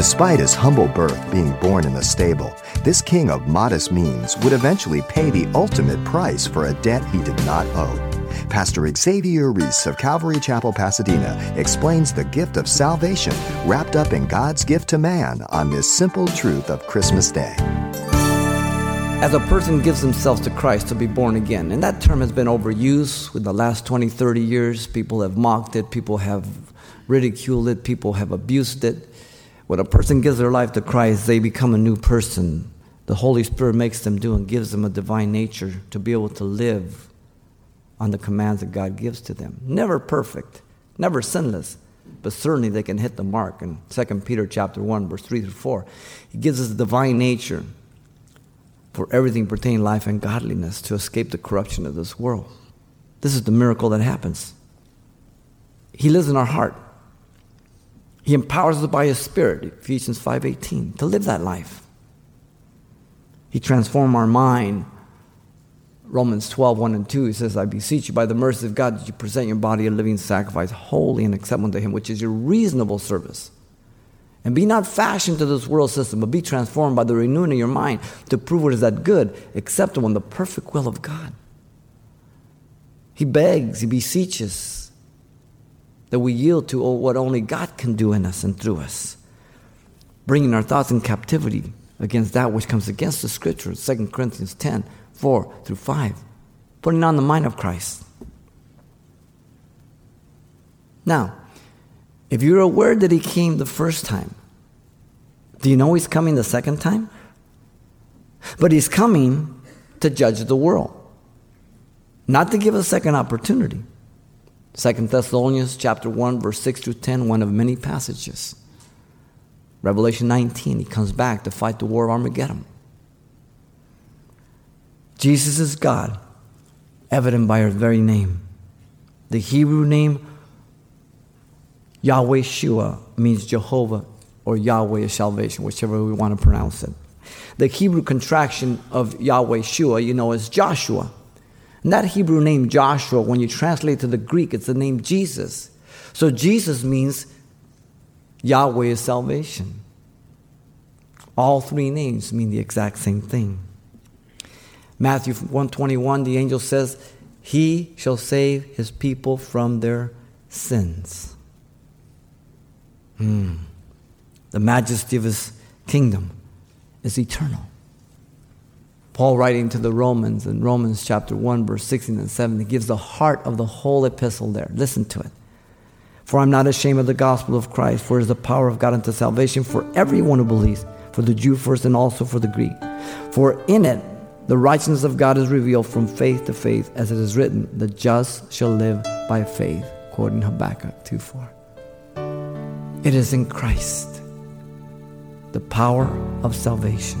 Despite his humble birth being born in a stable, this king of modest means would eventually pay the ultimate price for a debt he did not owe. Pastor Xavier Reese of Calvary Chapel, Pasadena explains the gift of salvation wrapped up in God's gift to man on this simple truth of Christmas Day. As a person gives themselves to Christ to be born again, and that term has been overused in the last 20, 30 years. People have mocked it, people have ridiculed it, people have abused it. When a person gives their life to Christ, they become a new person. The Holy Spirit makes them do and gives them a divine nature to be able to live on the commands that God gives to them. Never perfect, never sinless, but certainly they can hit the mark. In 2 Peter chapter 1, verse 3 through 4, he gives us a divine nature for everything pertaining life and godliness to escape the corruption of this world. This is the miracle that happens. He lives in our heart. He empowers us by his spirit, Ephesians 5:18, to live that life. He transforms our mind. Romans 12, 1 and 2, he says, I beseech you by the mercy of God that you present your body a living sacrifice, holy and acceptable to him, which is your reasonable service. And be not fashioned to this world system, but be transformed by the renewing of your mind to prove what is that good, acceptable, and the perfect will of God. He begs, he beseeches that we yield to what only God can do in us and through us, bringing our thoughts in captivity against that which comes against the scriptures, 2 Corinthians 10 4 through 5, putting on the mind of Christ. Now, if you're aware that he came the first time, do you know he's coming the second time? But he's coming to judge the world, not to give a second opportunity. Second Thessalonians chapter 1, verse 6 through 10, one of many passages. Revelation 19, he comes back to fight the war of Armageddon. Jesus is God, evident by his very name. The Hebrew name Yehoshua means Jehovah or Yahweh is salvation, whichever we want to pronounce it. The Hebrew contraction of Yehoshua, you know, is Joshua. And that Hebrew name Joshua, when you translate to the Greek, it's the name Jesus. So Jesus means Yahweh is salvation. All three names mean the exact same thing. Matthew 121, the angel says, He shall save his people from their sins. Mm. The majesty of his kingdom is eternal. Paul, writing to the Romans in Romans chapter 1, verse 16 and 17, gives the heart of the whole epistle there. Listen to it. For I'm not ashamed of the gospel of Christ, for it is the power of God unto salvation for everyone who believes, for the Jew first and also for the Greek. For in it the righteousness of God is revealed from faith to faith, as it is written, the just shall live by faith, quoting Habakkuk 2 4. It is in Christ, the power of salvation.